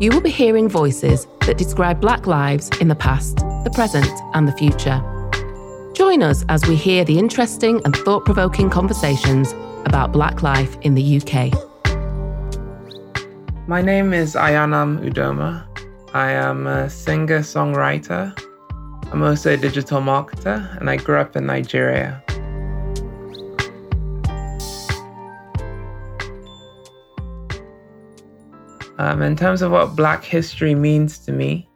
You will be hearing voices that describe Black lives in the past, the present, and the future. Join us as we hear the interesting and thought provoking conversations about Black life in the UK. My name is Ayanam Udoma. I am a singer songwriter. I'm also a digital marketer, and I grew up in Nigeria. Um, in terms of what Black history means to me,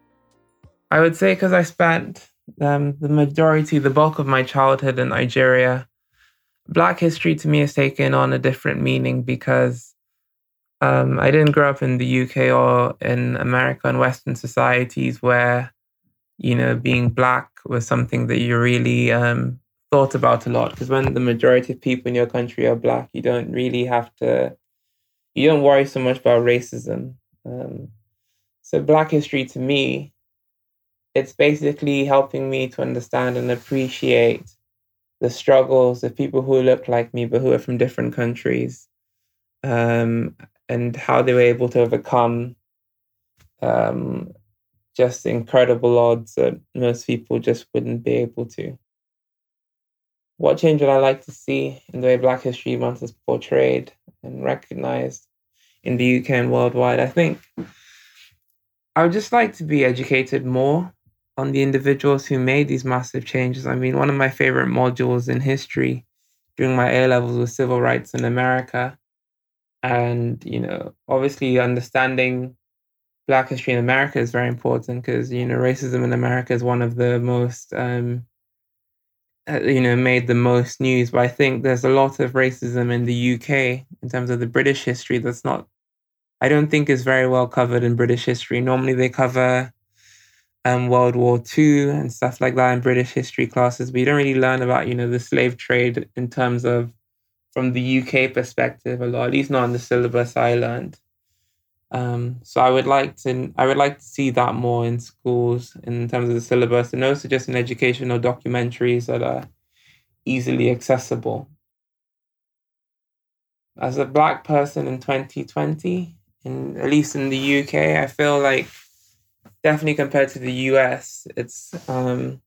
I would say because I spent um, the majority, the bulk of my childhood in Nigeria, Black history to me has taken on a different meaning because um, I didn't grow up in the UK or in America and Western societies where, you know, being Black was something that you really um, thought about a lot. Because when the majority of people in your country are Black, you don't really have to you don't worry so much about racism. Um, so Black history to me, it's basically helping me to understand and appreciate the struggles of people who look like me but who are from different countries, um, and how they were able to overcome um, just incredible odds that most people just wouldn't be able to. What change would I like to see in the way Black History Month is portrayed and recognized? In the UK and worldwide. I think I would just like to be educated more on the individuals who made these massive changes. I mean, one of my favorite modules in history during my A levels was civil rights in America. And, you know, obviously understanding Black history in America is very important because, you know, racism in America is one of the most, um, you know, made the most news. But I think there's a lot of racism in the UK in terms of the British history that's not I don't think is very well covered in British history. Normally they cover um, World War II and stuff like that in British history classes, but you don't really learn about, you know, the slave trade in terms of from the UK perspective a lot, at least not on the syllabus I learned. Um, so I would like to I would like to see that more in schools in terms of the syllabus and also just in educational documentaries that are easily accessible. As a black person in 2020, in at least in the UK, I feel like definitely compared to the US, it's um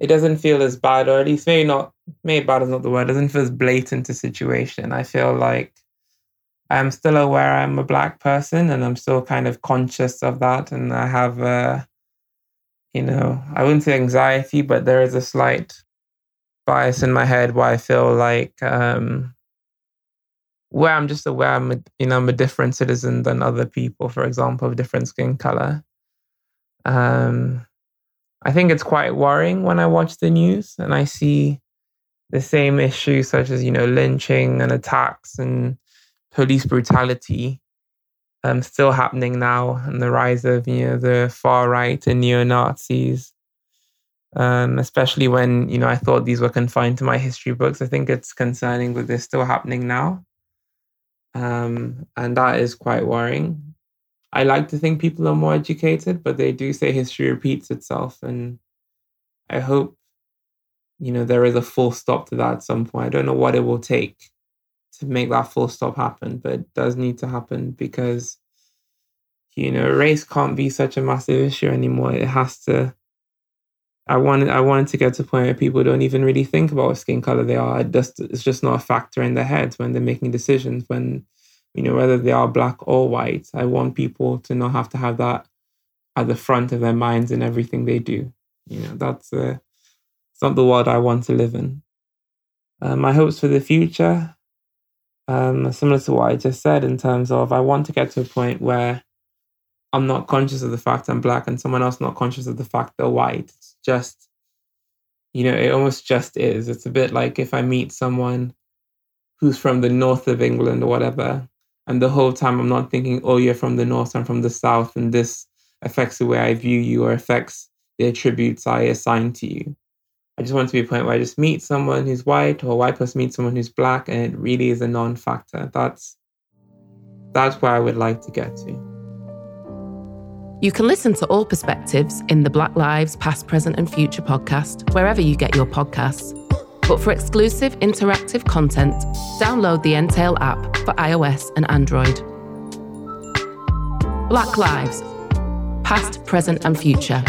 it doesn't feel as bad, or at least maybe not maybe bad is not the word, it doesn't feel as blatant a situation. I feel like I'm still aware I'm a black person and I'm still kind of conscious of that and I have a you know, I wouldn't say anxiety, but there is a slight bias in my head where I feel like um where I'm just aware I'm a, you know I'm a different citizen than other people, for example, of different skin color. Um, I think it's quite worrying when I watch the news and I see the same issues such as you know lynching and attacks and police brutality um, still happening now, and the rise of you know the far right and neo Nazis. Um, especially when you know I thought these were confined to my history books. I think it's concerning that they're still happening now. Um, and that is quite worrying. I like to think people are more educated, but they do say history repeats itself. And I hope, you know, there is a full stop to that at some point. I don't know what it will take to make that full stop happen, but it does need to happen because, you know, race can't be such a massive issue anymore. It has to I wanted I wanted to get to a point where people don't even really think about what skin color they are. It just it's just not a factor in their heads when they're making decisions. When you know whether they are black or white, I want people to not have to have that at the front of their minds in everything they do. You know that's uh, it's not the world I want to live in. Uh, my hopes for the future, um, similar to what I just said, in terms of I want to get to a point where I'm not conscious of the fact I'm black and someone else not conscious of the fact they're white It's just, you know, it almost just is. It's a bit like if I meet someone who's from the north of England or whatever, and the whole time I'm not thinking, oh, you're from the north, I'm from the south, and this affects the way I view you or affects the attributes I assign to you. I just want to be a point where I just meet someone who's white or white person meets someone who's black, and it really is a non-factor. That's that's where I would like to get to. You can listen to all perspectives in the Black Lives Past, Present, and Future podcast, wherever you get your podcasts. But for exclusive interactive content, download the Entale app for iOS and Android. Black Lives Past, Present, and Future